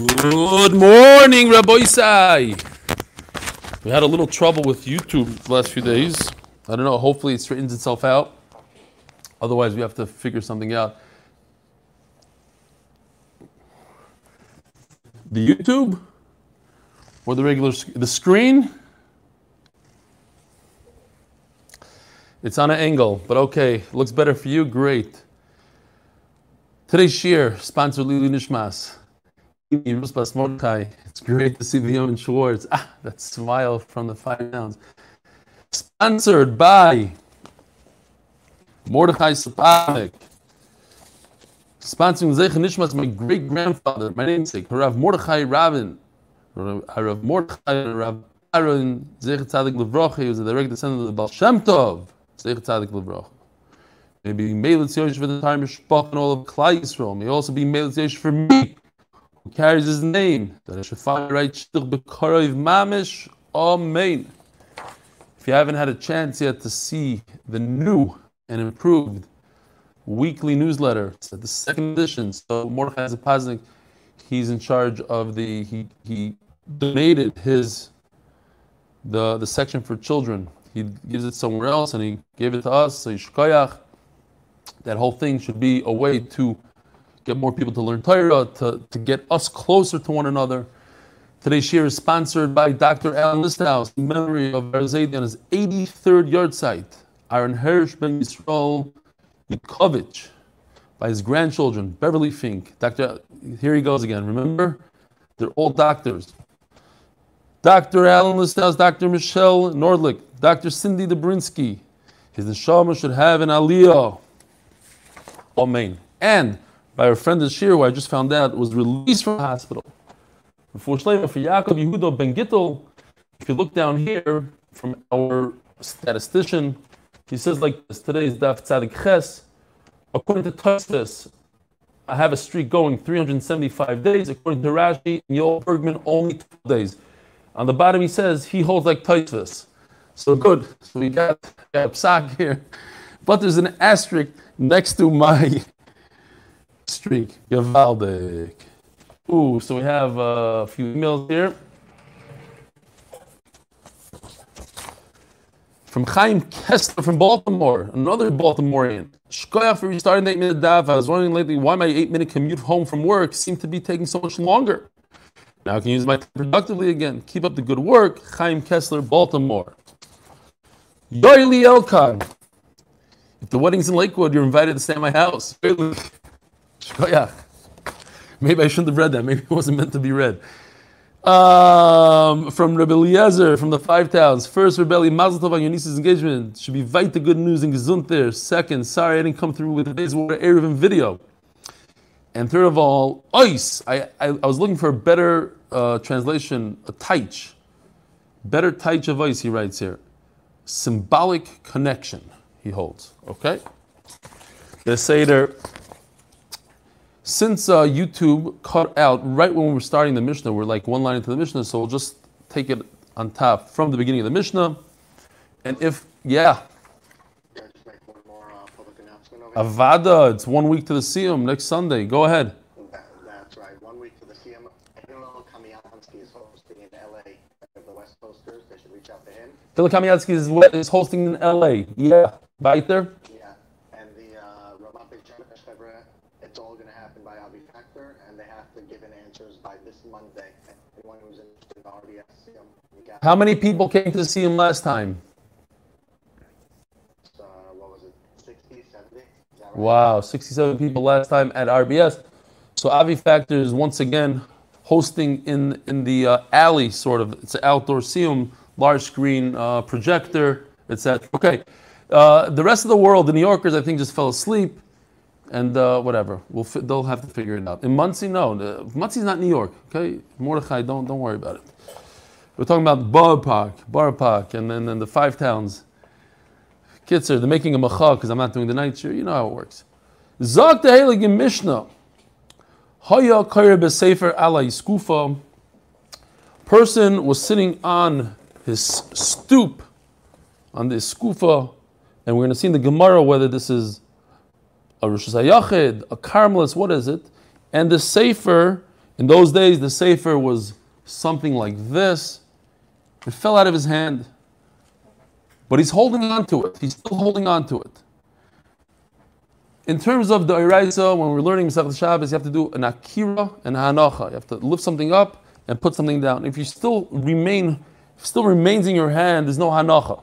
Good morning, Rabbi. We had a little trouble with YouTube the last few days. I don't know, hopefully it straightens itself out. Otherwise, we have to figure something out. The YouTube or the regular the screen? It's on an angle, but okay, looks better for you. Great. Today's shir sponsored Lili Nishmas. It's great to see the Yeoman Schwartz. Ah, that smile from the five pounds. Sponsored by Mordechai Sapanik. Sponsoring Zeich Nishmas, my great grandfather, my namesake, Rav Mordechai Rabin. Rav Mordechai Rav Aaron Zeich Tzadik Levrocha, he was a direct descendant of the Baal Shem Tov. Zeich Tzadik Levrocha. Maybe Melitz Yosh for the entire Mishpach and all of Klai Yisrael. May also be Melitz Yosh for me, who carries his name. That I should find right Mamish. Amen. If you haven't had a chance yet to see the new and improved weekly newsletter, it's the second edition. So Mordechai Zapaznik, he's in charge of the, he, he donated his, the, the section for children. He gives it somewhere else and he gave it to us. So Yishkoyach, that whole thing should be a way to get more people to learn Torah, to, to get us closer to one another. Today's shir is sponsored by Dr. Alan Listhouse in memory of Berzadi on his 83rd yahrzeit, Aaron Hirsch ben Yisrael Yukovich, by his grandchildren, Beverly Fink. Dr. Here he goes again. Remember? They're all doctors. Dr. Alan Listhouse, Dr. Michelle Nordlick, Dr. Cindy Dobrinsky. His neshama should have an aliyah. Amen. And by a friend this year, who I just found out was released from the hospital. Shlema, for Yaakov Yehuda Ben Gittel, if you look down here from our statistician, he says like this, today's Daf Tzadik Ches, according to Tosfos, I have a streak going 375 days. According to Rashi and Yoel Bergman, only 12 days. On the bottom he says he holds like Tosfos. So good. So we got, got a psak here. But there's an asterisk next to my streak. Gavaldik. Ooh, so we have uh, a few emails here. From Chaim Kessler from Baltimore, another Baltimorean. Shkoyach for restarting the 8 minute daf. I was wondering lately why my 8 minute commute home from work seemed to be taking so much longer. Now I can use my time productively again. Keep up the good work. Chaim Kessler, Baltimore. Yoili Elkan. If the wedding's in Lakewood, you're invited to stay at my house. Shkoyach. Maybe I shouldn't have read that. Maybe it wasn't meant to be read. Um, from Rebbe Eliezer from the Five Towns. First, Rebbe Mazel Tov on your niece's engagement. Should be vite the good news in Gesund there. Second, sorry I didn't come through with today's water Erev and video. And third of all, ice. I, I, I was looking for a better uh, translation, a taich. Better taich of ice, he writes here. Symbolic connection, he holds. Okay? The Seder since uh, YouTube cut out right when we were starting the Mishnah, we're like one line into the Mishnah, so we'll just take it on top from the beginning of the Mishnah. And if, yeah, Yeah, just make one more uh, public announcement. Avada, it's one week to the Siyum next Sunday. Go ahead. That, that's right. One week to the Siyum. Danilo Kamiansky is hosting in LA. Of the West Coasters, they should reach out to him. Philip Kamiatsky is, is hosting in LA. Yeah, right there. Yeah. And the uh, Ramat Beit Shemesh, it's all going to happen by Avi Factor, and they have to give an answers by this Monday. Anyone who's interested in the RBS Siyum, you got How many people came to see him last time? uh, what was it, 60, 70? Right? Wow, 67 people last time at RBS. So Avi Factor is once again hosting in in the uh, alley, sort of. It's an outdoor Siyum, large screen uh, projector, etc. Okay, uh, the rest of the world, the New Yorkers, I think, just fell asleep, and uh, whatever. We'll fi- they'll have to figure it out. In Monsey, no, the, Monsey's not New York. Okay, Mordechai, don't don't worry about it. We're talking about Borough Park, Park, and then, the five towns. Kitzer, they're making a macha because I'm not doing the night shiur. You know how it works. Zog the Heilige Mishnah. Haya kair b'sefer ala yiskufa. Person was sitting on his stoop, on the skufa, and we're going to see in the Gemara whether this is a Rosh Hashanah, a Carmelist, what is it? And the sefer In those days, the Sefer was something like this. It fell out of his hand. But he's holding on to it. He's still holding on to it. In terms of the Iraisa, when we're learning Masechet Shabbos, you have to do an akira and a hanacha. You have to lift something up and put something down. If you still remain, still remains in your hand, there's no hanacha.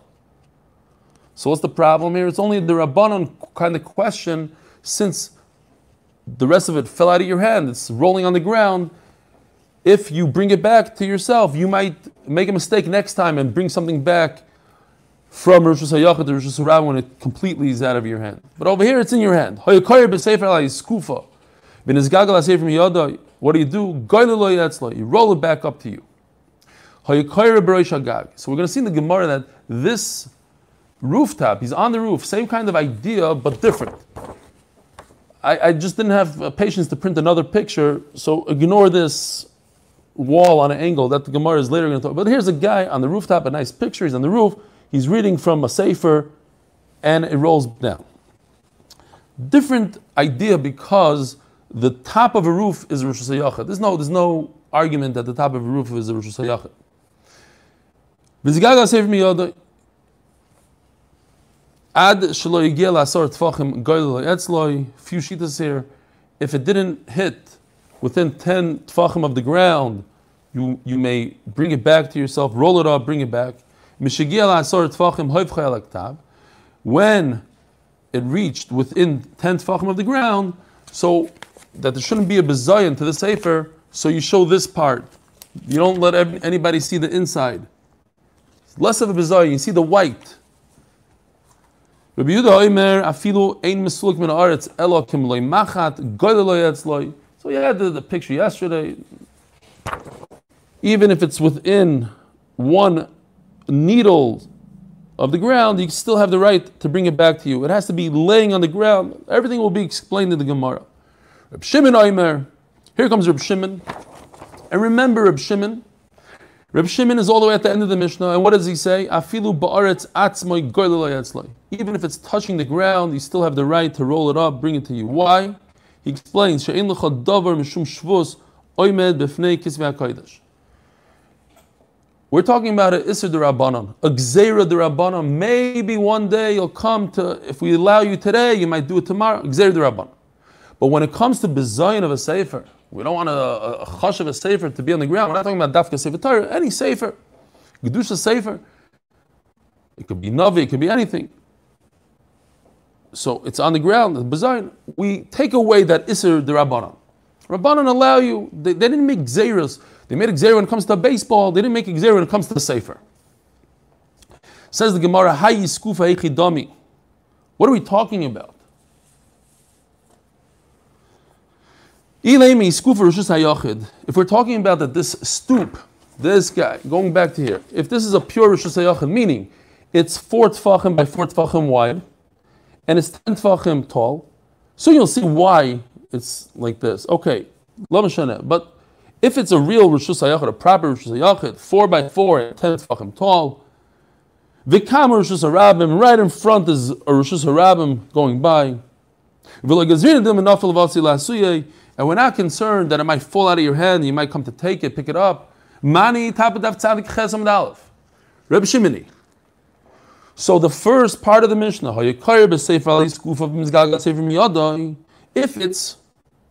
So what's the problem here? It's only the Rabbanon kind of question, since the rest of it fell out of your hand, it's rolling on the ground. If you bring it back to yourself, you might make a mistake next time and bring something back from Rosh Hashanah to Rosh Hashanah when it completely is out of your hand. But over here, it's in your hand. What do you do? You roll it back up to you. So we're going to see in the Gemara that this rooftop, he's on the roof, same kind of idea, but different. I, I just didn't have patience to print another picture, so ignore this wall on an angle that the Gemara is later going to talk. About. But here's a guy on the rooftop, a nice picture, he's on the roof, he's reading from a sefer, and it rolls down. Different idea because the top of a roof is Rosh Hashanah. There's no, there's no argument that the top of a roof is a Rosh Hashanah. Ad etzloi. Few shitas here. If it didn't hit within ten tfachim of the ground, you you may bring it back to yourself, roll it up, bring it back. When it reached within ten tfachim of the ground, so that there shouldn't be a bezayin to the sefer, so you show this part. You don't let anybody see the inside. Less of a bezayin. You see the white. Rabbi Yehuda Omer afilu ein mesulik min haaretz loy machat goyle loy. You had the, the picture yesterday. Even if it's within one needle of the ground, you still have the right to bring it back to you. It has to be laying on the ground. Everything will be explained in the Gemara. Reb Shimon Omer. Here comes Reb Shimon. And remember Reb Shimon, Reb Shimon is all the way at the end of the Mishnah, and what does he say? Afilu Even if it's touching the ground, you still have the right to roll it up, bring it to you. Why? He explains, She'in l'cha davar mishum shvus oimed kisvei HaKodesh. We're talking about an Isser Rabbanon, a Gzeira Rabbanon. Maybe one day you'll come to, if we allow you today, you might do it tomorrow, Gzeira Rabbanon. But when it comes to Bizayin of a Sefer, we don't want a, a, a chash of a sefer to be on the ground. We're not talking about dafka sefer Torah. Any sefer, gedusha sefer. It could be navi. It could be anything. So it's on the ground. The bazaar. We take away that iser the rabbanon. Rabbanon allow you. They, they didn't make xeris. They made a xer when it comes to baseball. They didn't make a xer when it comes to the sefer. Says the Gemara, Hayi skufa echidami. What are we talking about? If we're talking about that this stoop, this guy, going back to here, if this is a pure Hashanah, meaning it's four tfachim by four tfachim wide, and it's ten tfachim tall, so you'll see why it's like this. Okay, but if it's a real Rosh Hashanah, a proper Rosh Hashanah, four by four and ten tfachim tall, Vikam Rosh Hashanah, right in front is a Rosh Hashanah going by. And we're not concerned that it might fall out of your hand, you might come to take it, pick it up. Mani tapadav tzadik chesam dalef. Reb Shimini. So the first part of the Mishnah, if it's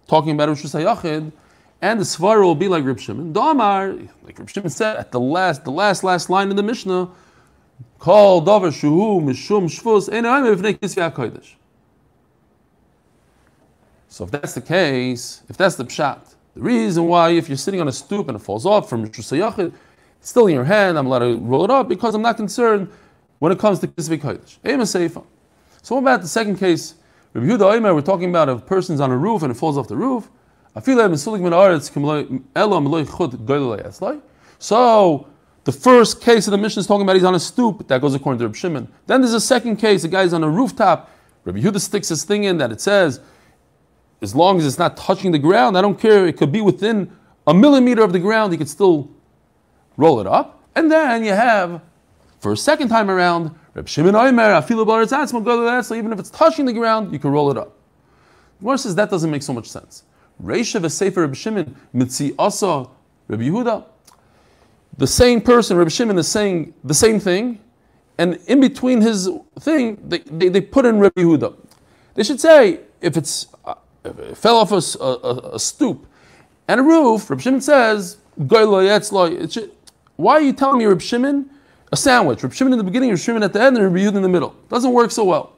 talking about Rosh Hashanah, and the Svar will be like Reb Shimon, Damar, like Reb Shimon said at the last, the last, last line in the Mishnah, Call Dover Shuhu Mishum Shvus. So if that's the case, if that's the pshat, the reason why if you're sitting on a stoop and it falls off from Yachid, it's still in your hand, I'm allowed to roll it up because I'm not concerned when it comes to Kisvei Kodesh. So what about the second case? Rabbi Yehuda Omer, we're talking about a person's on a roof and it falls off the roof. So the first case of the Mishnah is talking about he's on a stoop. That goes according to Rabbi Shimon. Then there's a second case. The guy's on a rooftop. Rabbi Yehuda sticks his thing in that it says as long as it's not touching the ground, I don't care. It could be within a millimeter of the ground, you could still roll it up. And then you have, for a second time around, Reb Shimon Oimer, even if it's touching the ground, you can roll it up. Gemara says that doesn't make so much sense. Reisha v'sefer Reb Shimon mitzi asa Reb Yehuda. The same person, Reb Shimon, is saying the same thing, and in between his thing, they, they, they put in Reb Yehuda. They should say if it's uh, if it fell off a stoop and a roof. Reb Shimon says, "Goylo yetzlo." Why are you telling me Reb Shimon a sandwich? Reb Shimon in the beginning, Reb Shimon at the end, and Reb Yehuda in the middle. Doesn't work so well.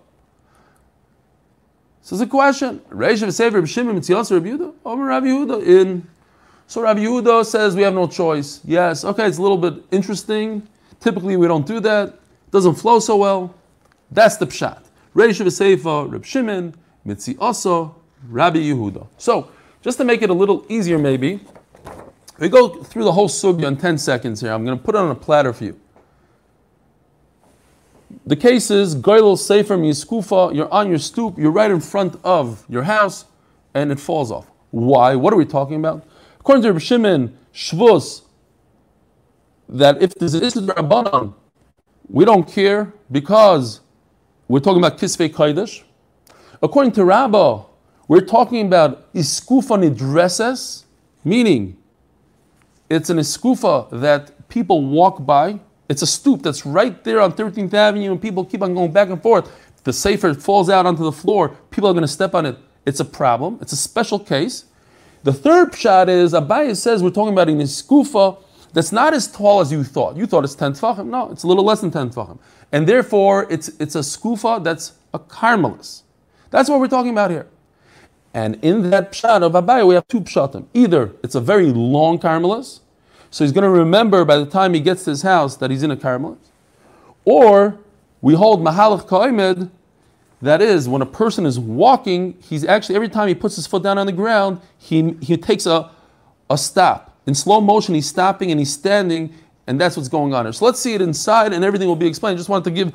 So it's a question. Reish Sefer Reb Shimon Mitziyas Reb Yehuda. Omer Reb Yehuda in. So Reb Yehuda says we have no choice. Yes, okay, it's a little bit interesting. Typically we don't do that. It Doesn't flow so well. That's the pshat. Reish Sefer Reb Shimon Mitziyas Rabbi Yehuda. So just to make it a little easier, maybe we go through the whole sugya in 10 seconds here. I'm going to put it on a platter for you. The case is Goylel Sefer Yiskufa, you're on your stoop, you're right in front of your house, and it falls off. Why? What are we talking about? According to Rabbi Shimon, Shvus, that if this is Rabbanon, we don't care because we're talking about Kisvei Kaidish. According to Rabbah, we're talking about Iskufa Nidreses, meaning it's an iskufa that people walk by. It's a stoop that's right there on 13th Avenue, and people keep on going back and forth. The safer falls out onto the floor. People are going to step on it. It's a problem. It's a special case. The third shot is Abaye says we're talking about an iskufa that's not as tall as you thought. You thought it's 10 tefachim. No, it's a little less than 10 tefachim. And therefore, it's, it's a skufa that's a carmelis. That's what we're talking about here. And in that pshat of Abaye, we have two pshatim. Either it's a very long carmelis, so he's going to remember by the time he gets to his house that he's in a carmelis. Or we hold mahalach kaimed, that is, when a person is walking, he's actually, every time he puts his foot down on the ground, he, he takes a, a stop. In slow motion, he's stopping and he's standing, and that's what's going on here. So let's see it inside, and everything will be explained. Just wanted to give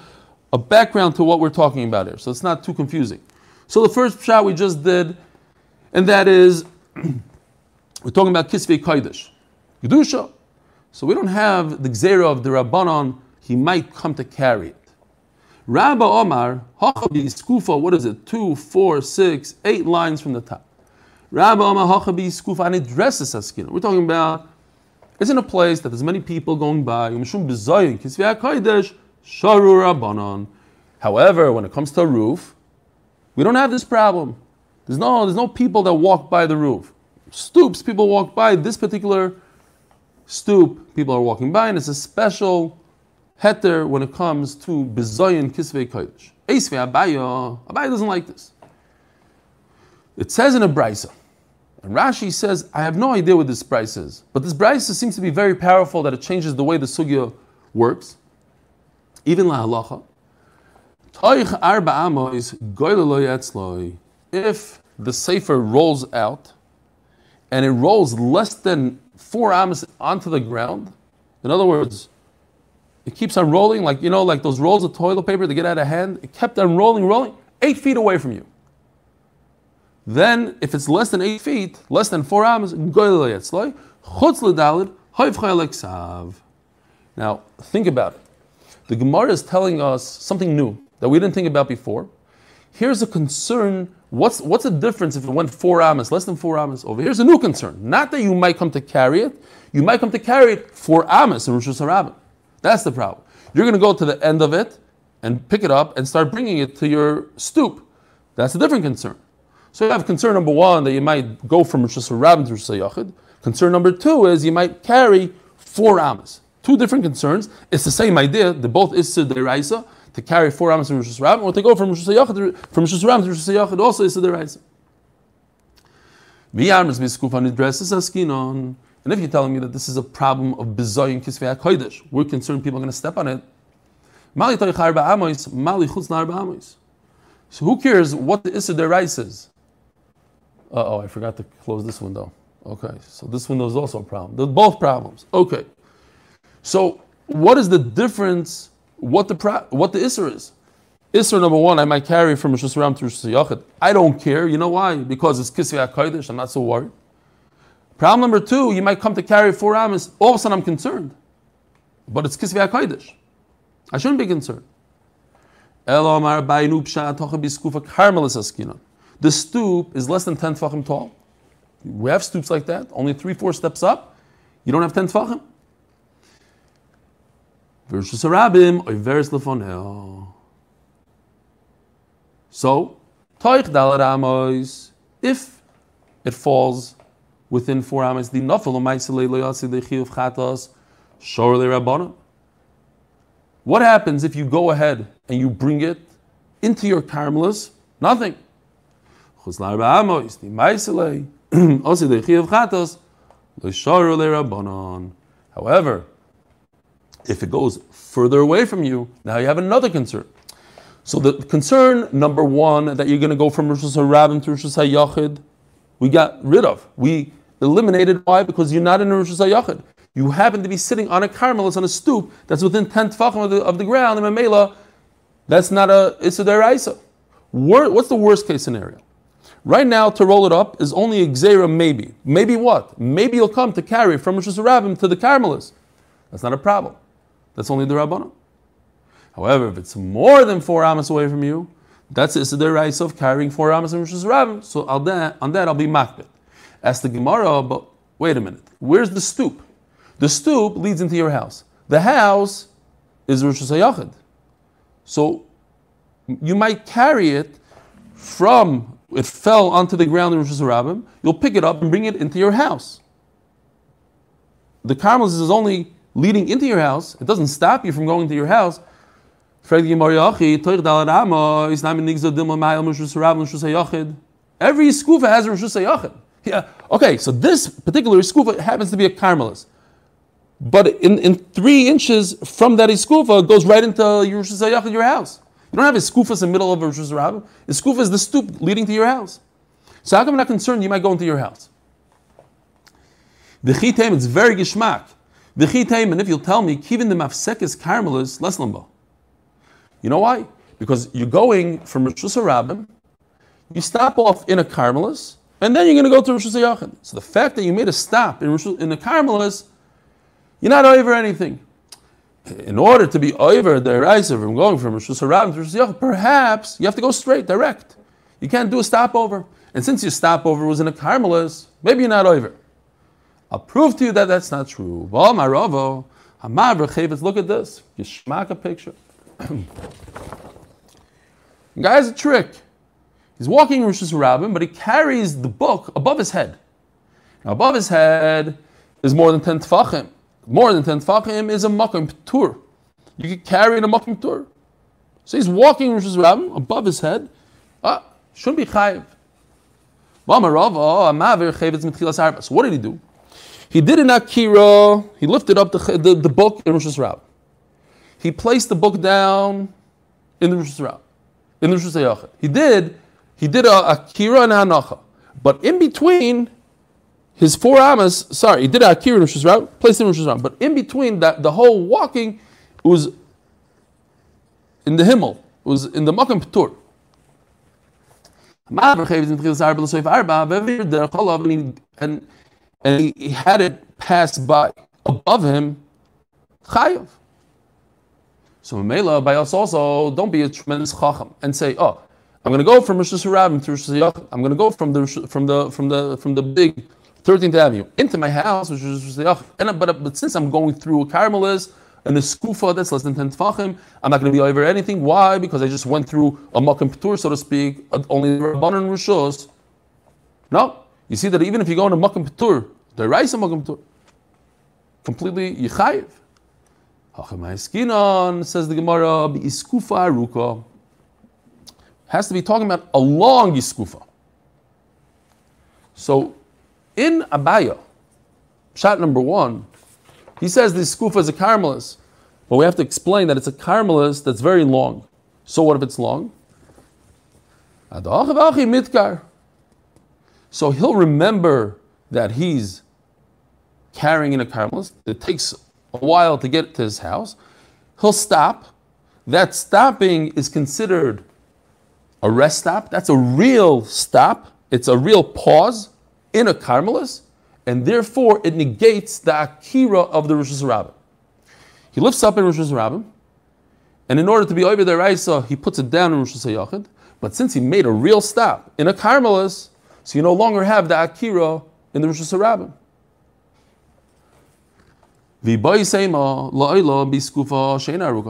a background to what we're talking about here, so it's not too confusing. So the first shot we just did, and that is, we're talking about Kisvei Kaidish, Gedusha. So we don't have the Gzera of the Rabbanon, he might come to carry it. Rabba Omar, Skufa, what is it? Two, four, six, eight lines from the top. Rabba Omar, Hachabi Skufa, and it dresses Askina. We're talking about, it's in a place that there's many people going by. However, when it comes to a roof, we don't have this problem. There's no, there's no people that walk by the roof. Stoops, people walk by. This particular stoop, people are walking by, and it's a special heter when it comes to bezoyin kisvei kodesh. Eisvei Abaye, Abaye doesn't like this. It says in a brisa, and Rashi says, I have no idea what this brisa is, but this brisa seems to be very powerful that it changes the way the sugya works. Even la halacha. Arba. If the sefer rolls out, and it rolls less than four amos onto the ground, in other words, it keeps on rolling, like you know, like those rolls of toilet paper that get out of hand. It kept on rolling, rolling, eight feet away from you. Then, if it's less than eight feet, less than four sav. Now, think about it. The Gemara is telling us something new that we didn't think about before. Here's a concern. What's, what's the difference if it went four amas, less than four amas over? Here's a new concern. Not that you might come to carry it, you might come to carry it four amas in Rosh Hashanah. That's the problem. You're going to go to the end of it and pick it up and start bringing it to your stoop. That's a different concern. So you have concern number one that you might go from Rosh Hashanah to Rosh Hashanah. Concern number two is you might carry four amas. Two different concerns. It's the same idea. They're both Issa Deraisa to carry four amas from Rosh Hashanah, or to go from Rosh Hashanah from Rosh Hashanah to Rosh Hashanah also Issa Deraisa. And if you're telling me that this is a problem of Bizayin Kisvei HaKodesh, we're concerned people are going to step on it. So who cares what the Issa Deraisa is? Uh oh, I forgot to close this window. Okay, so this window is also a problem. They're both problems. Okay. So, what is the difference? What the pra- what the isser is? Isser number one, I might carry from Rosh Hashanah to Rosh Hashanah. I don't care. You know why? Because it's Kisvei HaKodesh. I'm not so worried. Problem number two, you might come to carry four amos. All of a sudden, I'm concerned. But it's Kisvei HaKodesh. I shouldn't be concerned. The stoop is less than 10 tefachim tall. We have stoops like that, only three, four steps up. You don't have 10 tefachim. So, if it falls within four Amos, the Nafel Rabbanon. What happens if you go ahead and you bring it into your caramelis? Nothing. However, if it goes further away from you, now you have another concern. So the concern number one that you're going to go from Rosh Hashanah to Rosh Hashanah we got rid of. We eliminated why? Because you're not in Rosh Hashanah You happen to be sitting on a caramelis on a stoop that's within 10 tefachim of the, of the ground, and Mamela, that's not a, it's a deraisa. What's the worst case scenario? Right now, to roll it up is only a maybe. Maybe what? Maybe you'll come to carry from Rosh Hashanah to the caramelis. That's not a problem. That's only the Rabbanah. However, if it's more than four amas away from you, that's the right of carrying four amas in Rosh Hashanah. So on that, on that I'll be makbid. Ask the Gemara, but wait a minute. Where's the stoop? The stoop leads into your house. The house is Rosh Hashanah. So you might carry it from it fell onto the ground in Rosh Hashanah. You'll pick it up and bring it into your house. The Carmelis is only leading into your house. It doesn't stop you from going to your house. Every skufa has a Rosh Hashanah. Yeah. Okay, so this particular skufa happens to be a Carmelis. But in, in three inches from that skufa goes right into your Hashanah, your house. You don't have a skufas in the middle of a Rosh Hashanah. The skufa is the stoop leading to your house. So how come I'm not concerned you might go into your house? The chitem, it's very gishmak. The chitem, and if you'll tell me, kivin the mafsekis carmelis less limbo. You know why? Because you're going from Rosh Hashanah, you stop off in a carmelis, and then you're going to go to Rosh Hashanah. So the fact that you made a stop in, Rosh, in a carmelis, you're not over anything in order to be over the Raisa from going from Rosh Hashanah to Rosh Hashanah, perhaps you have to go straight, direct. You can't do a stopover. And since your stopover was in a Carmelis, maybe you're not over. I'll prove to you that that's not true. Look at this. Yishmak a picture. Guy has a trick. He's walking Rosh Hashanah, but he carries the book above his head. Now, above his head is more than 10 tefachim more than 10 tefachim is a makom tour. You could carry in a makom tour. So he's walking Rosh Hashanah above his head. Ah, shouldn't be chayiv. So what did he do? He did an akira. He lifted up the, the, the book in Rosh Hashanah. He placed the book down in the Rosh Hashanah. In the Rosh Hashanah. He did. He did a akira and hanacha. But in between, his four amas, sorry, he did a akira in Rosh Hashanah, placed in Rosh Hashanah, but in between that, the whole walking was in the Himmel, it was in the Makam Petur. And, and he had it pass by above him, chayav. So Mela, by us also, don't be a tremendous chacham and say, oh, I'm going to go from Rosh Hashanah to Rosh Hashanah. I'm going to go from the from the from the from the big 13th Avenue, into my house, which is and but, but since I'm going through a caramelist and a skufa that's less than 10 tefachim, I'm not going to be over anything. Why? Because I just went through a p'tur, so to speak, only the rabbanon rishos. No, you see that even if you go in a makam the rice makam p'tur, completely yichayiv. Skinon says the Gemara, iskufa aruka. Has to be talking about a long iskufa. So in Abaye, shot number one, he says this skufa is a caramelist, but we have to explain that it's a caramelist that's very long. So what if it's long? So he'll remember that he's carrying in a caramelist. It takes a while to get to his house. He'll stop. That stopping is considered a rest stop. That's a real stop. It's a real pause in a Carmelis, and therefore it negates the Akira of the Rosh Hashanah. He lifts up in Rosh Hashanah, and in order to be over the Raisa, he puts it down in Rosh Hashanah. But since he made a real stop in a Carmelis, so you no longer have the Akira in the Rosh Hashanah.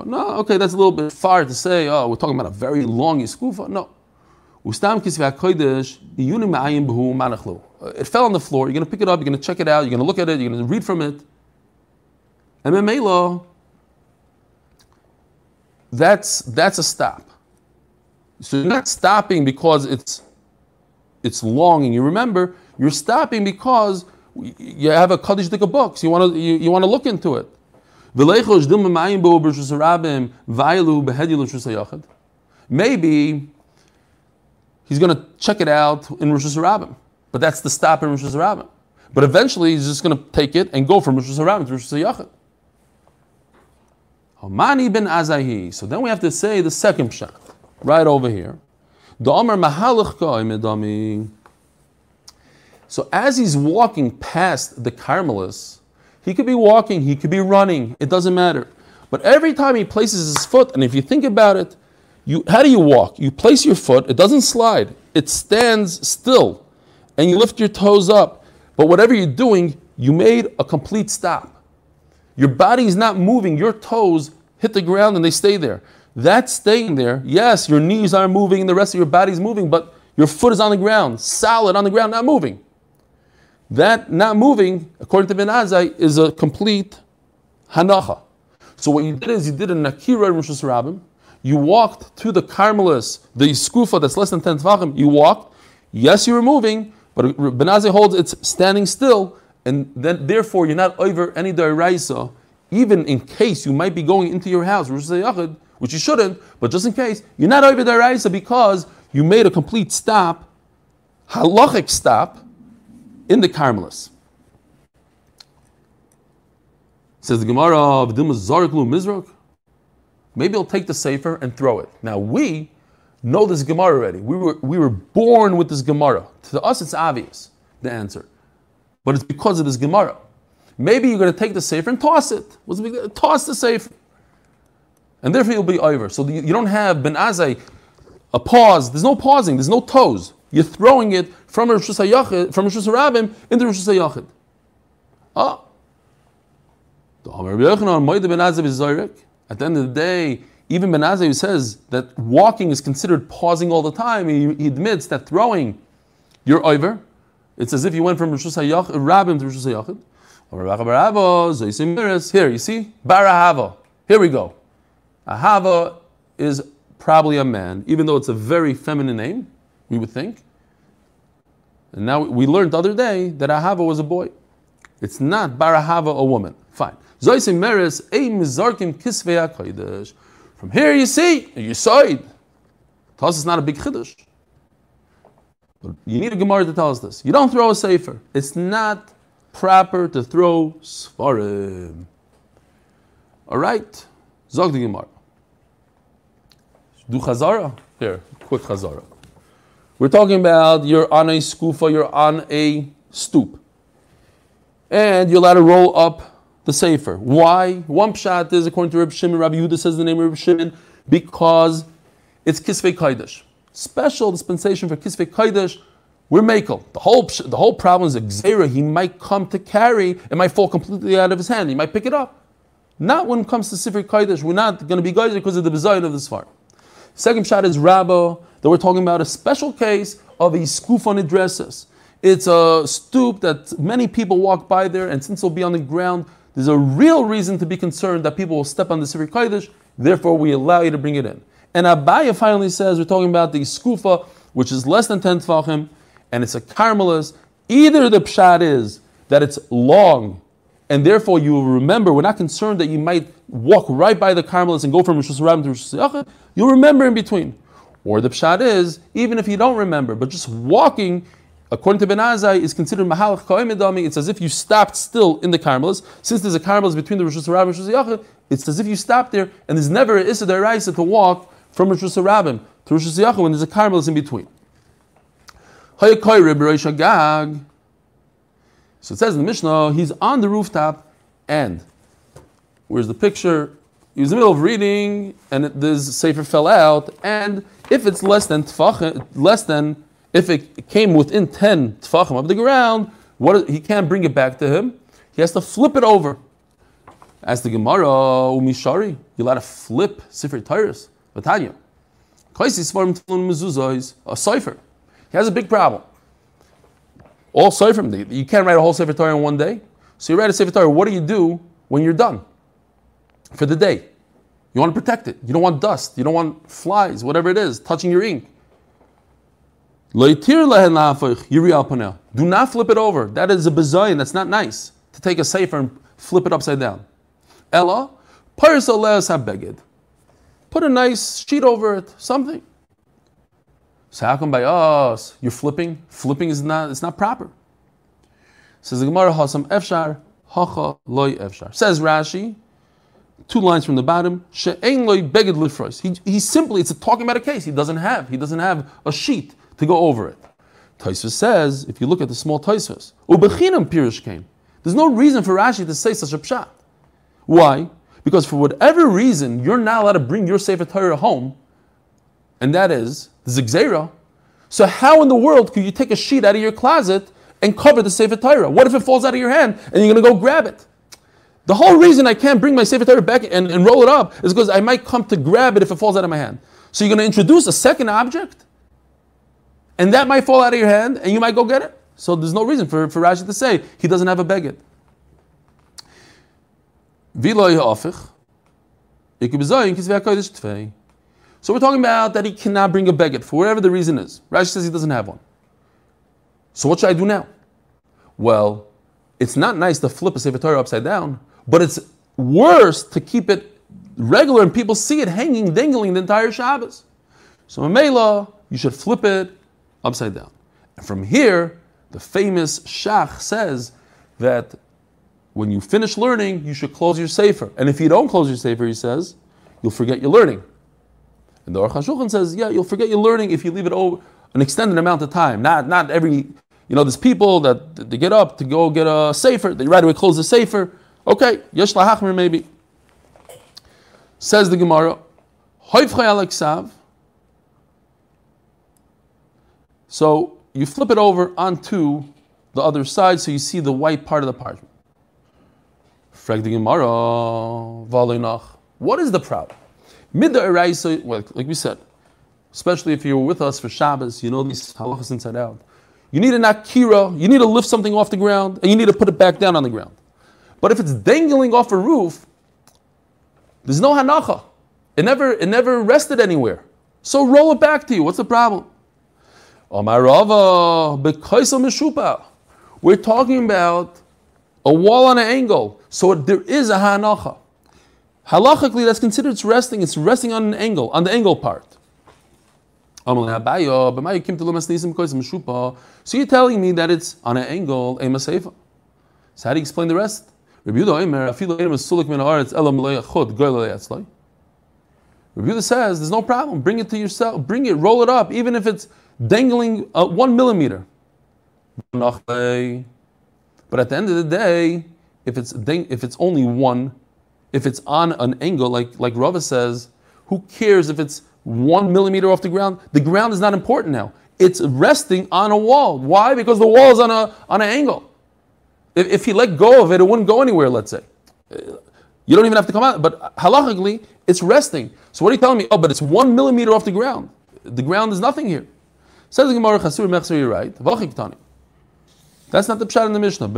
No, okay, that's a little bit far to say, oh, we're talking about a very long Yiskufa. No. Uh, it fell on the floor, you're going to pick it up, you're going to check it out, you're going to look at it, you're going to read from it. And that's that's a stop. So you're not stopping because it's it's long and you remember, you're stopping because you have a Kaddish Dika books. You want to you, you want to look into it. Maybe he's going to check it out in Rosh Hashanah, but that's the stop in Rosh Hashanah. But eventually he's just going to take it and go from Rosh Hashanah to Rosh Hashanah. So then we have to say the second pshat, right over here. So as he's walking past the Carmelis, he could be walking, he could be running, it doesn't matter. But every time he places his foot, and if you think about it, you, how do you walk? You place your foot, it doesn't slide, it stands still, and you lift your toes up. But whatever you're doing, you made a complete stop. Your body is not moving, your toes hit the ground and they stay there. That's staying there. Yes, your knees are moving the rest of your body's moving, but your foot is on the ground, solid on the ground, not moving. That not moving, according to Ben Azai, is a complete hanacha. So what you did is you did a nakira in Rosh Hashanah. You walked to the Carmelis, the skufa that's less than 10 tvachim. You walked. Yes, you were moving, but Ben Azai holds it's standing still, and then therefore you're not over any daraisa, even in case you might be going into your house, which you shouldn't, but just in case, you're not over daraisa because you made a complete stop, halachic stop, in the Carmelis. Says the Gemara of Mizrach. Maybe he'll take the Sefer and throw it. Now we know this Gemara already. We were, we were born with this Gemara. To us, it's obvious, the answer. But it's because of this Gemara. Maybe you're going to take the Sefer and toss it. Toss the Sefer. And therefore you'll be over. So you don't have Ben Azai, a pause. There's no pausing. There's no toes. You're throwing it from Rosh Hashanah, from Rosh Hashanah into Rosh Hashanah. Ah. At the end of the day, even Ben Azai says that walking is considered pausing all the time. He, he admits that throwing, you're over. It's as if you went from Rosh Hashanah to Rosh Hashanah. Here, you see? Barahava. Here we go. Ahava is probably a man, even though it's a very feminine name we would think. And now we learned the other day that Ahava was a boy. It's not Barahava, a woman. Fine. From here you see, you saw it. Tell it's not a big chiddush. You need a Gemara to tell us this. You don't throw a sefer. It's not proper to throw svarim. All right. Zog the Gemara. Do chazara? Here, quick chazara. We're talking about you're on a skufa, you're on a stoop. And you're allowed to roll up the sefer. Why? One pshat is, according to Reb Shimon, Rabbi Yehuda says the name of Reb Shimon, because it's Kisvei Kaidash. Special dispensation for Kisvei Kaidash, we're makel. The whole, the whole problem is a Xera, he might come to carry, it might fall completely out of his hand, he might pick it up. Not when it comes to Sifri Kaidash, we're not going to be guys because of the design of the Sfar. Second shot is Rabbo, that we're talking about a special case of a skuf on dresses. It's a stoop that many people walk by there, and since it'll be on the ground, there's a real reason to be concerned that people will step on the Sifri Kodesh, therefore we allow you to bring it in. And Abaye finally says we're talking about the skufa, which is less than 10 tfachim, and it's a carmelis. Either the pshat is that it's long and therefore you will remember, we're not concerned that you might walk right by the Carmelites and go from Rosh Hashanah to Rosh Hashanah. You'll remember in between. Or the pshat is, even if you don't remember, but just walking, according to Ben Azai, is considered mahalach koimidami. It's as if you stopped still in the Carmelites. Since there's a Carmelites between the Rosh Hashanah and Rosh Hashanah, it's as if you stopped there, and there's never an Issa Daraisa to walk from Rosh Hashanah to Rosh Hashanah when there's a Carmelites in between. So it says in the Mishnah, he's on the rooftop, and where's the picture? He was in the middle of reading, and the sefer fell out, and if it's less than tfachim, less than if it came within ten tfachim of the ground, What he can't bring it back to him. He has to flip it over. As the Gemara, Umishari, allowed to flip Sefer Tyrus, Vatanya. A cipher. He has a big problem. All cipher, you can't write a whole Sefer Torah in one day. So you write a Sefer Torah, what do you do when you're done for the day? You want to protect it. You don't want dust. You don't want flies, whatever it is, touching your ink. Do not flip it over. That is a bazayin. That's not nice to take a sefer and flip it upside down. Ella, Put a nice sheet over it, something. So how come by oh, us you're flipping? Flipping is not it's not proper. Says the Gemara Hasam Efshar, Hacha Loy Efshar. Says Rashi, two lines from the bottom, She'ein Loy Beged Lifrois. He, he simply, it's talking about a case he doesn't have. He doesn't have a sheet to go over it. Taisvus says, if you look at the small Taisvus, Ubechinam Pirish came. There's no reason for Rashi to say such a pshat. Why? Because for whatever reason, you're not allowed to bring your Sefer Torah home, and that is the Zigzera. So how in the world could you take a sheet out of your closet and cover the Sefer Torah? What if it falls out of your hand and you're going to go grab it? The whole reason I can't bring my Sefer Torah back and, and roll it up is because I might come to grab it if it falls out of my hand. So you're going to introduce a second object, and that might fall out of your hand, and you might go get it. So there's no reason for, for Rashi to say he doesn't have a beged. So we're talking about that he cannot bring a beged for whatever the reason is. Rashi says he doesn't have one. So what should I do now? Well, it's not nice to flip a Sefer Torah upside down, but it's worse to keep it regular and people see it hanging, dangling the entire Shabbos. So Mamela, you should flip it upside down. And from here, the famous Shach says that when you finish learning, you should close your Sefer. And if you don't close your Sefer, he says, you'll forget your learning. And the Aruch HaShulchan says, yeah, you'll forget your learning if you leave it over an extended amount of time. Not, not every, you know, there's people that they get up to go get a Sefer, they right away close the Sefer. Okay, Yesh Lahachmer maybe. Says the Gemara, So you flip it over onto the other side so you see the white part of the parchment. Frag the Gemara, What is the problem? Midda well, like we said, especially if you're with us for Shabbos, you know these halachas inside out. You need an akira, you need to lift something off the ground, and you need to put it back down on the ground. But if it's dangling off a roof, there's no hanacha. It never, it never rested anywhere. So roll it back to you. What's the problem? We're talking about a wall on an angle. So there is a hanacha. Halachically, that's considered it's resting. It's resting on an angle, on the angle part. So you're telling me that it's on an angle, a So how do you explain the rest? Rabbi says there's no problem. Bring it to yourself. Bring it. Roll it up, even if it's dangling uh, one millimeter. But at the end of the day, if it's if it's only one, if it's on an angle, like like Rava says, who cares if it's one millimeter off the ground? The ground is not important now. It's resting on a wall. Why? Because the wall is on a on an angle. If, if he let go of it, it wouldn't go anywhere. Let's say. Uh, you don't even have to come out, but halachically, it's resting. So what are you telling me? Oh, but it's one millimeter off the ground. The ground is nothing here. Says the Gemara Chasur Mechser, you're right. That's not the pshat in the Mishnah.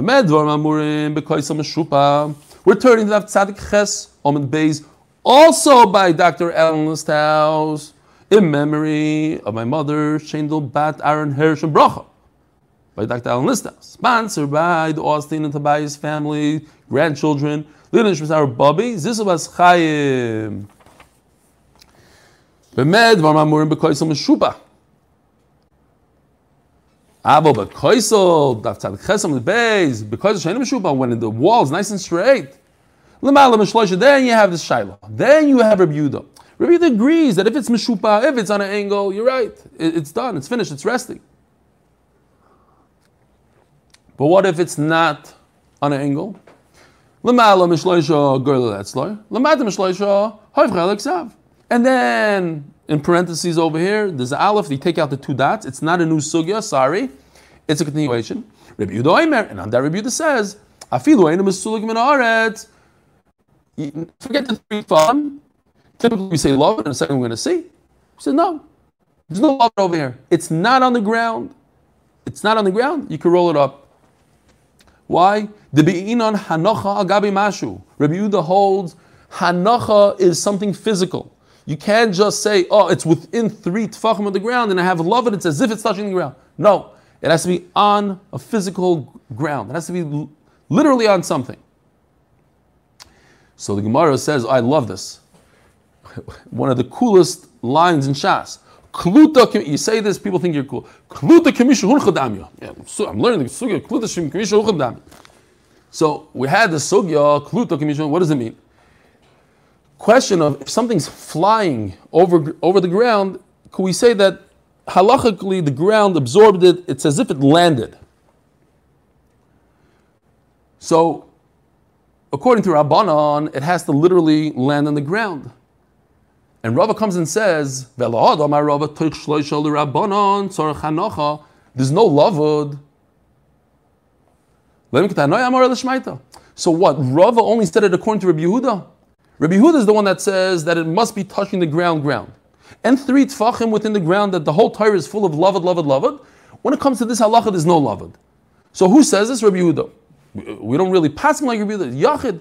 We're turning to that Tzadik Ches, Omid Beis, also by Dr. Ellen Listhaus, in memory of my mother, Shendel Bat Aaron Hirsch and Bracha, by Dr. Ellen Listhaus. Sponsored by the Austin and Tobias family, grandchildren, Lilish Mizar Bobby, Zisabas Chaim. Bemed, Varmamurim Bekoisel Meshupa. Abo bekoisel, daf tzad chesam the base, because shein meshuba, when the wall is nice and straight. Lemala mishloisha, then you have this shiloh. Then you have Rabbi Yehuda. Rabbi Yehuda agrees that if it's meshupa, if it's on an angle, you're right. it's done, it's finished, it's resting. But what if it's not on an angle? Lemala mishloisha uh, gorla etzloi. Lemata mishloisha uh, hoivcha And then in parentheses over here, there's an aleph, you take out the two dots. It's not a new sugya, sorry. It's a continuation. Rabbi Yehuda and on that Rabbi says, Afilu einu mesulik min Forget the three fun. Typically we say love, and in a second we're going to see. He said, no, there's no love over here. It's not on the ground. It's not on the ground. You can roll it up. Why? The be'inon hanocha agabi mashu. Rabbi Yehuda holds hanocha is something physical. You can't just say, oh, it's within three tefachim of the ground, and I have love it. It's as if it's touching the ground. No, it has to be on a physical ground. It has to be literally on something. So the Gemara says, I love this. One of the coolest lines in Shas. Klutakim, you say this, people think you're cool. Kluta kimisha hunchadamya. Yeah, so I'm learning the sugya. Kluta. So we had the sugya, kluta kimisha. What does it mean? Question of if something's flying over over the ground, could we say that halachically the ground absorbed it? It's as if it landed. So, according to Rabbanon, it has to literally land on the ground. And Rava comes and says. There's no lavud. So what? Rava only said it according to Rabbi Yehuda. Rabbi Huda is the one that says that it must be touching the ground, ground, and three tfachim within the ground. That the whole Torah is full of lavud, lavud, lavud. When it comes to this halacha, there's no lavud. So who says this? Rabbi Huda. We- don't really pass him like Rabbi Yehuda. Yachid.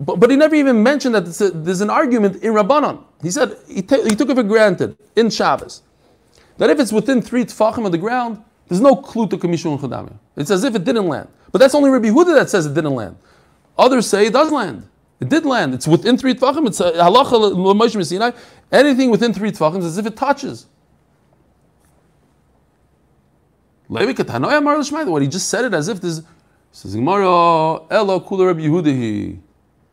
But, but he never even mentioned that a- there's an argument in Rabbanon. He said he, he took it for granted in Shabbos that if it's within three tefachim of the ground, there's no clue to kamishun chadamia. It's as if it didn't land. But that's only Rabbi Huda that says it didn't land. Others say it does land. It did land. It's within three tefachim. It's uh, halacha l'moshe Sinai. Anything within three tefachim is as if it touches. What he just said it as if there's says Gemara elo kula Rabbi Yehudahi.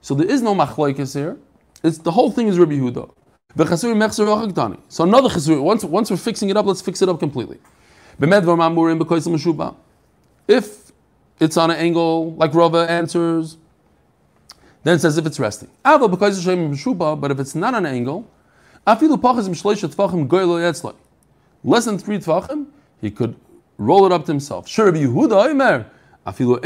So there is no machlokes here. It's the whole thing is Rabbi Yehuda. So another chasur. Once once we're fixing it up, let's fix it up completely. If it's on an angle like Rava answers, then it says if it's resting. But if it's not on an angle, afilu. Less than three tfachim, he could roll it up to himself. Rabbi Yehuda. Afilu.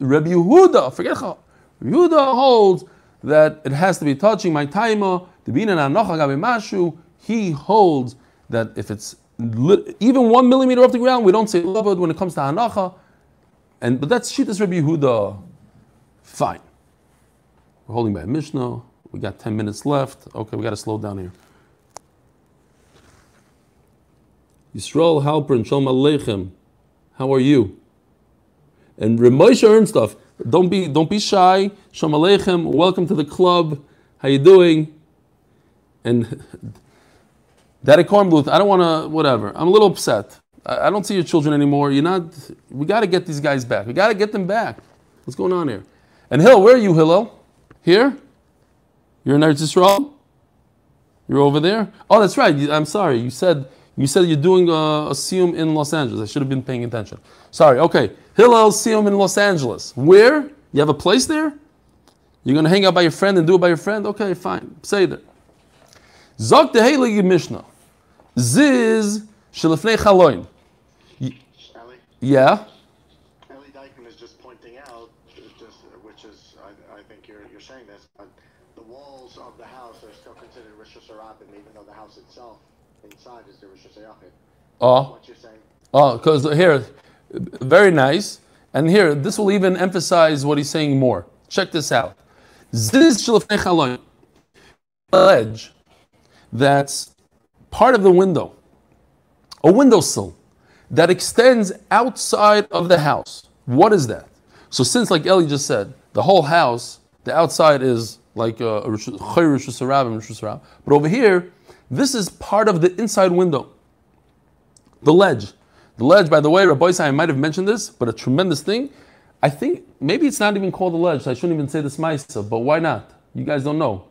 Rabbi Yehuda, forget. Rabbi Yehuda holds that it has to be touching my mashu. He holds that if it's even one millimeter off the ground, we don't say lavud when it comes to hanacha. And but that's shittas Rabbi Yehuda. Fine. We're holding by a Mishnah. We got 10 minutes left. Okay, we got to slow down here. Yisrael Halper and Shalom Aleichem. How are you? And Ramosha Ernstuff. Don't be don't be shy. Shalom Aleichem. Welcome to the club. How you doing? And Daddy Kornbluth, I don't want to whatever. I'm a little upset. I, don't see your children anymore. You're not. We got to get these guys back. We got to get them back. What's going on here? And Hill, where are you, Hillel? Here? You're in Eretz Yisrael? You're over there? Oh, that's right. I'm sorry. You said you said you're doing a, a Siyum in Los Angeles. I should have been paying attention. Sorry. Okay. Hillel Siyum in Los Angeles. Where? You have a place there? You're going to hang out by your friend and do it by your friend? Okay, fine. Say that. Zog the Heilige Mishnah. Ziz shelefnei chaloin. Yeah? Ellie Dykeman is just pointing out, just, which is, I, I think you're, you're saying this, but the walls of the house are still considered Rosh Hashanah, even though the house itself inside is the Rosh Hashanah. Oh. What you're saying? Oh, because here, very nice. And here, this will even emphasize what he's saying more. Check this out. Ziz. Ledge that's part of the window, a windowsill that extends outside of the house. What is that? So since, like Eli just said, the whole house, the outside is like uh, a a. But over here, this is part of the inside window. The ledge. The ledge, by the way, Rabbi I might have mentioned this, but a tremendous thing. I think maybe it's not even called a ledge. so I shouldn't even say this Maisa, but why not? You guys don't know.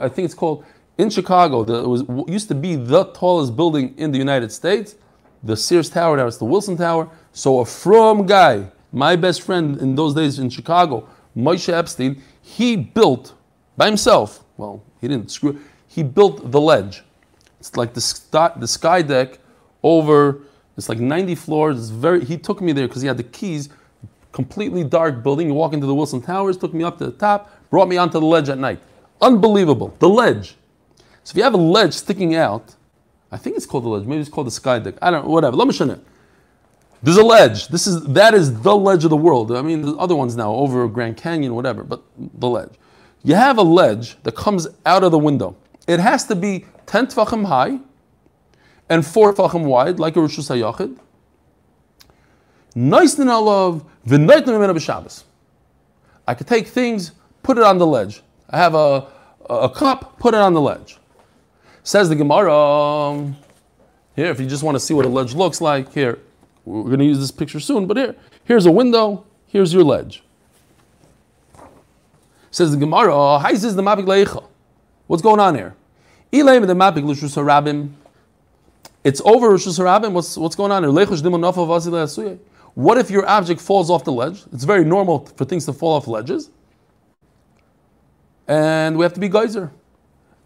I think it's called in Chicago. The, it was used to be the tallest building in the United States, the Sears Tower. Now it's the Willis Tower. So a from guy, my best friend in those days in Chicago, Moshe Epstein, he built by himself. Well, he didn't screw. He built the ledge. It's like the sky, the sky deck over It's like 90 floors. It's very. He took me there because he had the keys. Completely dark building. You walk into the Willis Towers. Took me up to the top. Brought me onto the ledge at night. Unbelievable. The ledge. So if you have a ledge sticking out, I think it's called the ledge. Maybe it's called the sky deck. I don't know. Whatever. Let me show you. There's a ledge. This is that is the ledge of the world. I mean, the other ones now over Grand Canyon, whatever, but the ledge. You have a ledge that comes out of the window. It has to be 10 tfachim high and 4 tfachim wide, like a Rosh Hashanah. Nice alav b'Shabbos. I could take things, put it on the ledge. I have a, a cup, put it on the ledge. Says the Gemara. Here, if you just want to see what a ledge looks like, here, we're going to use this picture soon, but here, here's a window, here's your ledge. Says the Gemara, Hi, says the Mapik. What's going on here? The Mapik. It's over Lushus what's going on here? What if your object falls off the ledge? It's very normal for things to fall off ledges. And we have to be geyser.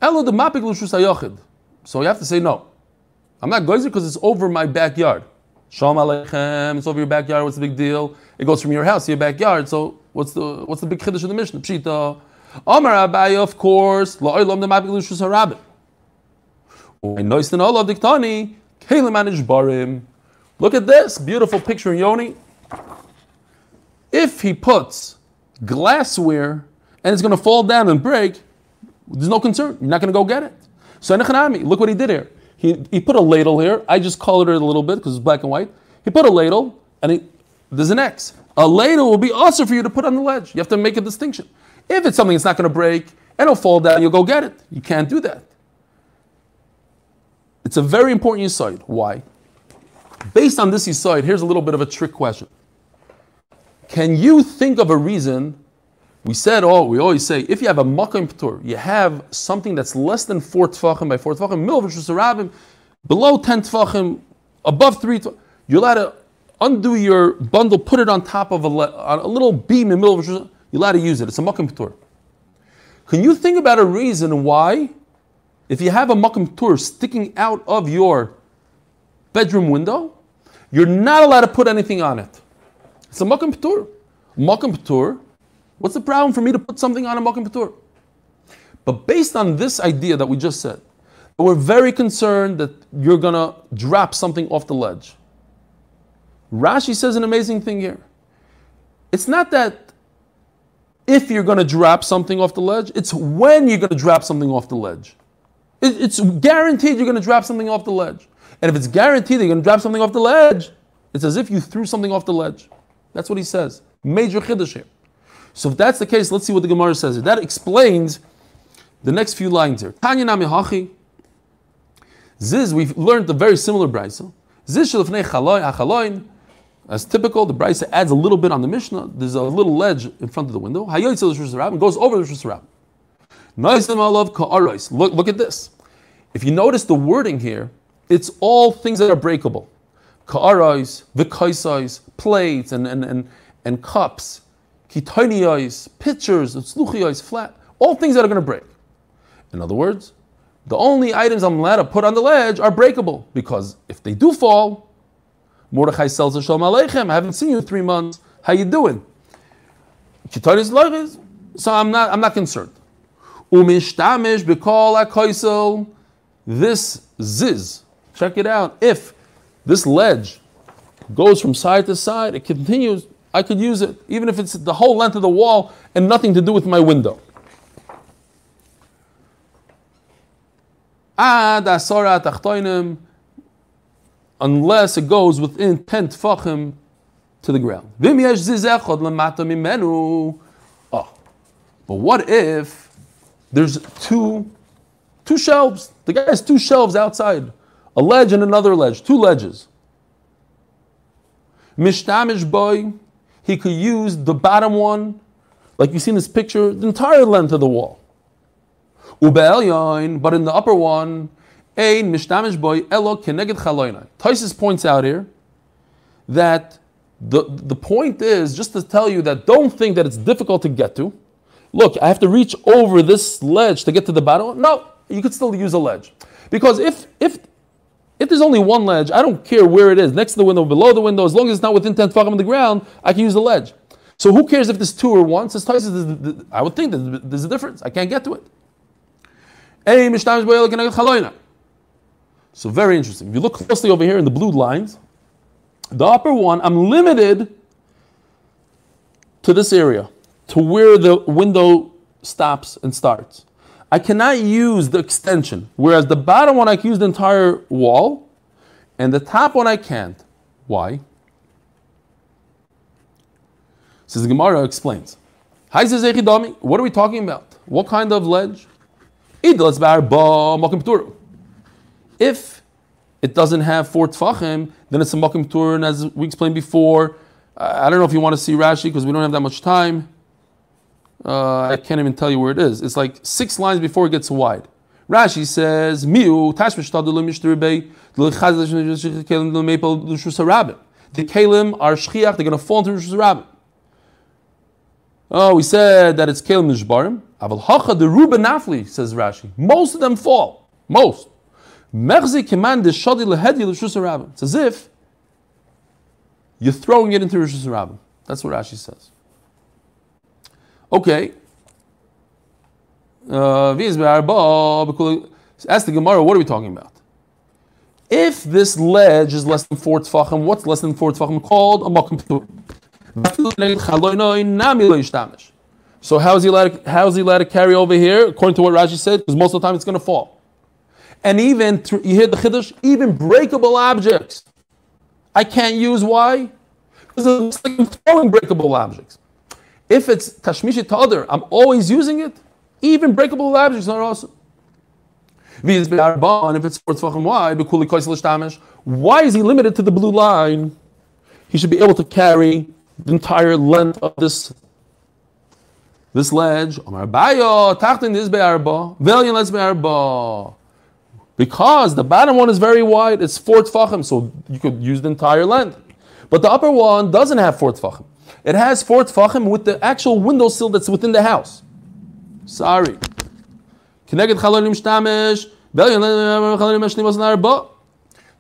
Elo the Mapik Hayachid. So you have to say no. I'm not geyser because it's over my backyard. Shalom Aleichem, it's over your backyard, what's the big deal? It goes from your house to your backyard, so what's the what's the big chiddush of the Mishnah? Pshita. Amar Abaye, of course, La'olam the mapik Mabilushus Harabim. Noistin Olav Diktani, Kalim Anish Barim. Look at this beautiful picture Yoni. If he puts glassware and it's going to fall down and break, there's no concern. You're not going to go get it. So look what he did here. He, he put a ladle here. I just colored it a little bit because it's black and white. He put a ladle, and he, there's an X. A ladle will be also for you to put on the ledge. You have to make a distinction. If it's something that's not going to break and it'll fall down, you'll go get it. You can't do that. It's a very important aside. Why? Based on this aside, here's a little bit of a trick question. Can you think of a reason we said, oh, we always say, if you have a makom p'tur, you have something that's less than four tefachim by four tefachim, mil rabim, below ten tefachim, above three tefachim, you're allowed to undo your bundle, put it on top of a, a little beam in mil you're allowed to use it. It's a makom p'tur. Can you think about a reason why, if you have a makom p'tur sticking out of your bedroom window, you're not allowed to put anything on it? It's a makom p'tur. Makom p'tur What's the problem for me to put something on a makom p'tur? But based on this idea that we just said, we're very concerned that you're going to drop something off the ledge. Rashi says an amazing thing here. It's not that if you're going to drop something off the ledge, it's when you're going to drop something off the ledge. It's guaranteed you're going to drop something off the ledge. And if it's guaranteed that you're going to drop something off the ledge, it's as if you threw something off the ledge. That's what he says. Major chiddush here. So if that's the case, let's see what the Gemara says. That explains the next few lines here. Tanya nami. Ziz, we've learned a very similar brisa. Ziz shalifnei chaloin As typical, the brisa adds a little bit on the Mishnah. There's a little ledge in front of the window. Hayoytzel Rosh goes over the Rosh Look, look at this. If you notice the wording here, it's all things that are breakable. Ka'arais, vikaisais, plates, and, and, and, and cups, kitonios, pitchers, sluchios, flat, all things that are going to break. In other words, the only items I'm allowed to put on the ledge are breakable because if they do fall, Mordechai sells a Shalom Aleichem. I haven't seen you in three months. How you doing? So I'm not, I'm not concerned. Umishtamish b'kol akoisel. This ziz. Check it out. If this ledge goes from side to side, it continues I could use it, even if it's the whole length of the wall and nothing to do with my window. unless it goes within 10 tfachim to the ground. Oh. But what if there's two, two shelves? The guy has two shelves outside, a ledge and another ledge, two ledges. Mishtamish boy, he could use the bottom one, like you see in this picture, the entire length of the wall. But in the upper one, ein mishtamish boy elo keneged chaloina. Taisus points out here that the, the point is just to tell you that don't think that it's difficult to get to. Look, I have to reach over this ledge to get to the bottom. No, you could still use a ledge. Because if if If there's only one ledge, I don't care where it is, next to the window, below the window, as long as it's not within 10 tefachim on the ground, I can use the ledge. So who cares if there's two or one? Says Taisus, I would think that there's a difference. I can't get to it. So very interesting. If you look closely over here in the blue lines, the upper one, I'm limited to this area, to where the window stops and starts. I cannot use the extension, whereas the bottom one I can use the entire wall, and the top one I can't. Why? Says Gemara explains. What are we talking about? What kind of ledge? If it doesn't have four tfachim, then it's a makom p'tur, and as we explained before, I don't know if you want to see Rashi because we don't have that much time. Uh, I can't even tell you where it is. It's like six lines before it gets wide. Rashi says, "Miu The kalim are shchiach; they're going to fall into Rosh Hashanah. Oh, we said that it's kalim nishbarim. Aval hacha the ruba nafli says Rashi. Most of them fall. Most. Merzi keman de shadi lehedi l'shus It's as if you're throwing it into Rosh Hashanah. That's what Rashi says. Okay. Uh, ask the Gemara, what are we talking about? If this ledge is less than four tefachim, what's less than four tefachim called? A So how is he allowed to, how is he allowed to carry over here? According to what Rashi said, because most of the time it's going to fall. And even you hear the chiddush, even breakable objects, I can't use. Why? Because it looks like I'm throwing breakable objects. If it's tashmishit other, I'm always using it. Even breakable objects are. And if it's why is he limited to the blue line? He should be able to carry the entire length of this this ledge. Because the bottom one is very wide, it's four tefachim, so you could use the entire length. But the upper one doesn't have four tefachim. It has four tefachim with the actual windowsill that's within the house. Sorry.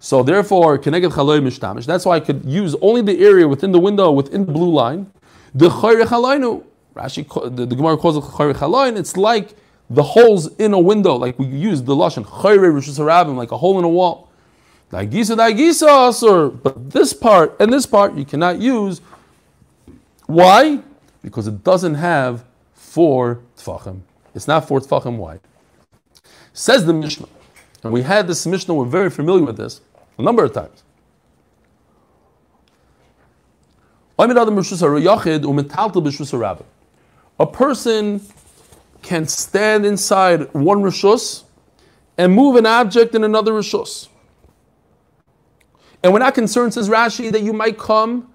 So therefore, that's why I could use only the area within the window within the blue line. The Rashi, the, the Gemara calls it It's like the holes in a window, like we use the lashon chayre like a hole in a wall. But this part and this part you cannot use why? Because it doesn't have four tfachim. It's not four tfachim wide. Says the Mishnah, and we had this Mishnah, we're very familiar with this a number of times. A person can stand inside one rishus and move an object in another rishus. And we're not concerned, says Rashi, that you might come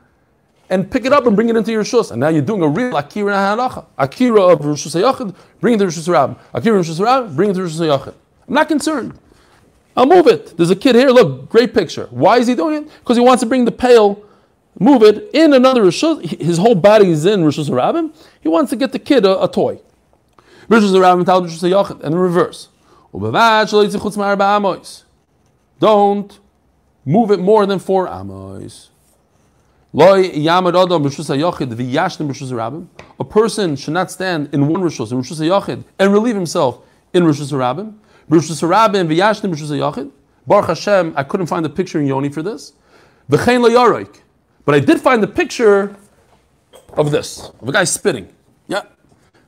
and pick it up and bring it into your shus. And now you're doing a real akira halacha. Akira of Rosh Hashanah, bring it to Rosh Hashanah. Akira Rosh Hashanah, bring it to Rosh Hashanah. I'm not concerned. I'll move it. There's a kid here. Look, great picture. Why is he doing it? Because he wants to bring the pail, move it in another Rosh His whole body is in Rosh Hashanah. He wants to get the kid a, a toy. Rosh Hashanah and in reverse. Don't move it more than four amos. A person should not stand in one Rishus, in Rishus and relieve himself in Rishus Harabim. Rishus v'yashnim Rishus. Baruch Hashem, I couldn't find the picture in Yoni for this. V'chein But I did find the picture of this, of a guy spitting. Yeah.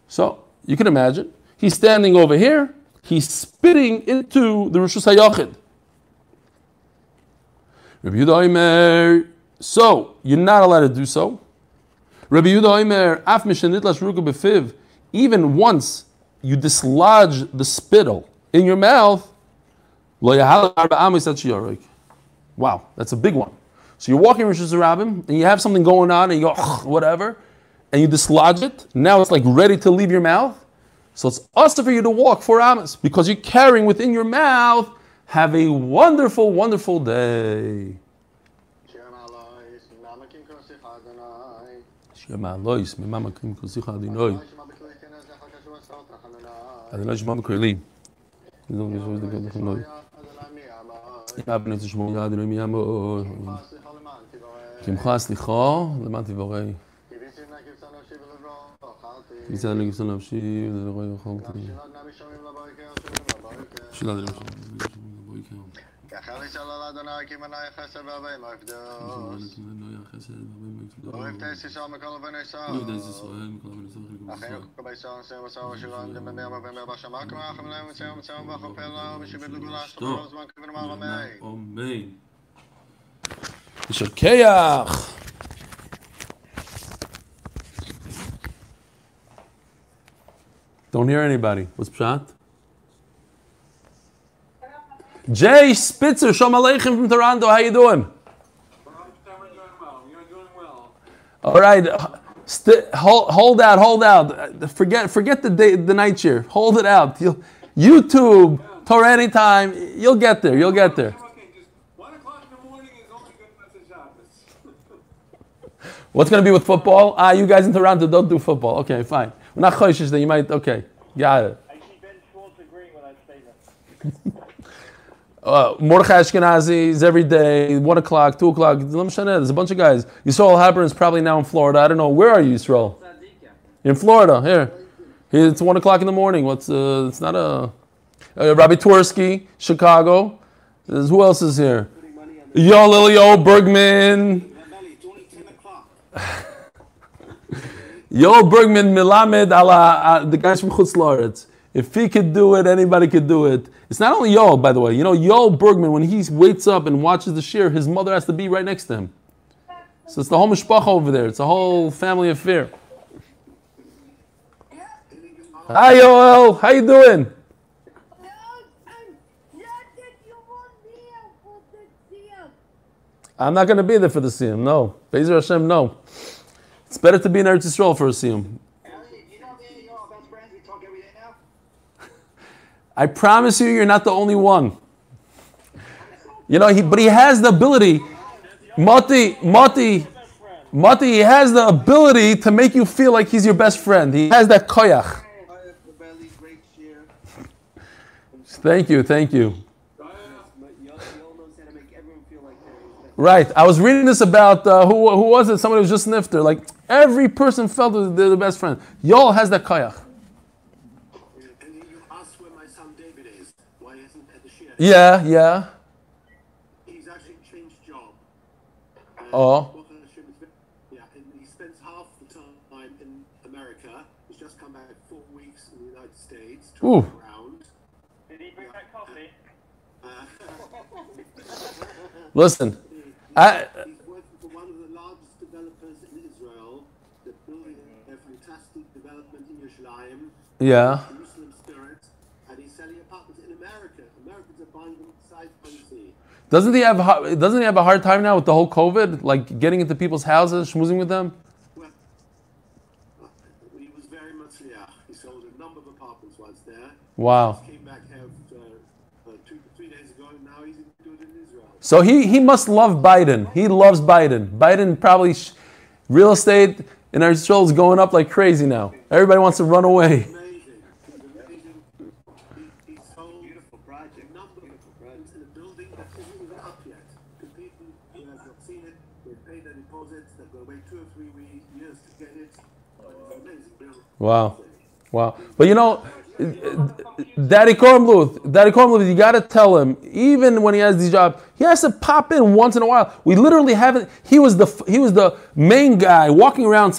So, you can imagine, he's standing over here, he's spitting into the Rishus HaYachid. Rabbi so you're not allowed to do so. Rabbi Yehuda Omer, af befiv, even once you dislodge the spittle in your mouth, wow, that's a big one. So you're walking Rosh Hashanah and you have something going on and you go, whatever, and you dislodge it. Now it's like ready to leave your mouth. So it's also for you to walk four amas because you're carrying within your mouth. Have a wonderful, wonderful day. שמעלויס, ממה מקרים כוסיך אדינוי. אדינוי שמו מקרלים. לא מבין שזה גם נכון לא. אם אבן את שמו יד אלוהים ים או... קמך סליחו, למען תבורי. קיבצנו לגבצנו להמשיך, ולרועי יכולתי. שאלה זה לא משנה. יחל ישאל על אדוני כי מנה יחסר והרבה מפדוס. לא יפתס ישראל מכל בני ישראל. אחרי קובי ישראל נשאר בשר ושלו עמדם במאה ובמאה בשמה כמו אחם להם וציום וציום וחופר לו ושיבד לגולה שתוכלו זמן כבן מעלמי. אמן. יישר כיח. Don't hear anybody. What's pshat? Jay Spitzer, Shalom Aleichem from Toronto. How you doing? All right, st- hold, hold out, hold out. Forget, forget the day, the night shift. Hold it out. You'll, YouTube, Torah anytime. You'll get there. You'll get there. Okay, just one o'clock in the morning is only good enough to Shabbos. What's going to be with football? Ah, you guys in Toronto don't do football. Okay, fine. We're not choishish then. You might. Okay, got it. I see Ben Schwartz agreeing with that statement. Uh, Mordechai Ashkenazi is every day, one o'clock, two o'clock. There's a bunch of guys. Yisrael Haber is probably now in Florida. I don't know. Where are you, Yisrael? In Florida. Here. It's one o'clock in the morning. What's uh? It's not a. Uh, Rabbi Twersky, Chicago. Who else is here? Yo, Lilio Bergman. Yo Bergman Milamed ala uh, the guys from Chutz If he could do it, anybody could do it. It's not only Yo, by the way. You know, Yo Bergman, when he wakes up and watches the shir, his mother has to be right next to him. So it's the whole mishpacha over there. It's a whole family affair. Hi, Yoel. How you doing? I'm not going to be there for the siyum. No, Bezer Hashem, no. It's better to be in Eretz Yisrael for a siyum. You know me and your best friends, we talk every day now? I promise you, you're not the only one. You know, he, but he has the ability. Mati, Mati, Mati, he has the ability to make you feel like he's your best friend. He has that koyach. Thank you, thank you. Right. I was reading this about uh, who, who was it? Somebody was just nifter. Like every person felt they're the best friend. Y'all has that koyach. And you asked where my son David is. Why he isn't at the shir? Yeah, yeah. He's actually changed job. Uh, Oh. Baruch Hashem, it's been- Yeah, and he spends half the time in America. He's just come back four weeks in the United States, Ooh. around. Did he bring that coffee? Listen, I, He's working for one of the largest developers in Israel. They're building a fantastic development in Yerushalayim, yeah. Jerusalem Spirit, and he's selling apartments in America. Americans are buying them sight unseen. Doesn't he have a doesn't he have a hard time now with the whole COVID, like getting into people's houses, schmoozing with them? Well, he was very much liach. He sold a number of apartments once there. Wow. Came back uh, uh, two, three days ago, and now he's doing in Israel. So he he must love Biden. He loves Biden. Biden probably sh- real estate in our Israel is going up like crazy now. Everybody wants to run away. Amazing. He's amazing. He, he sold Beautiful project. a number of apartments in a building that isn't even up yet. The people who have not seen it, they paid their deposits. They're going to wait two or three wee- years to get it. But it's amazing. building. Wow. Wow. But you know, Daddy Kornbluth, Daddy Kornbluth, you got to tell him, even when he has these jobs, he has to pop in once in a while. We literally haven't, he was the, he was the main guy walking around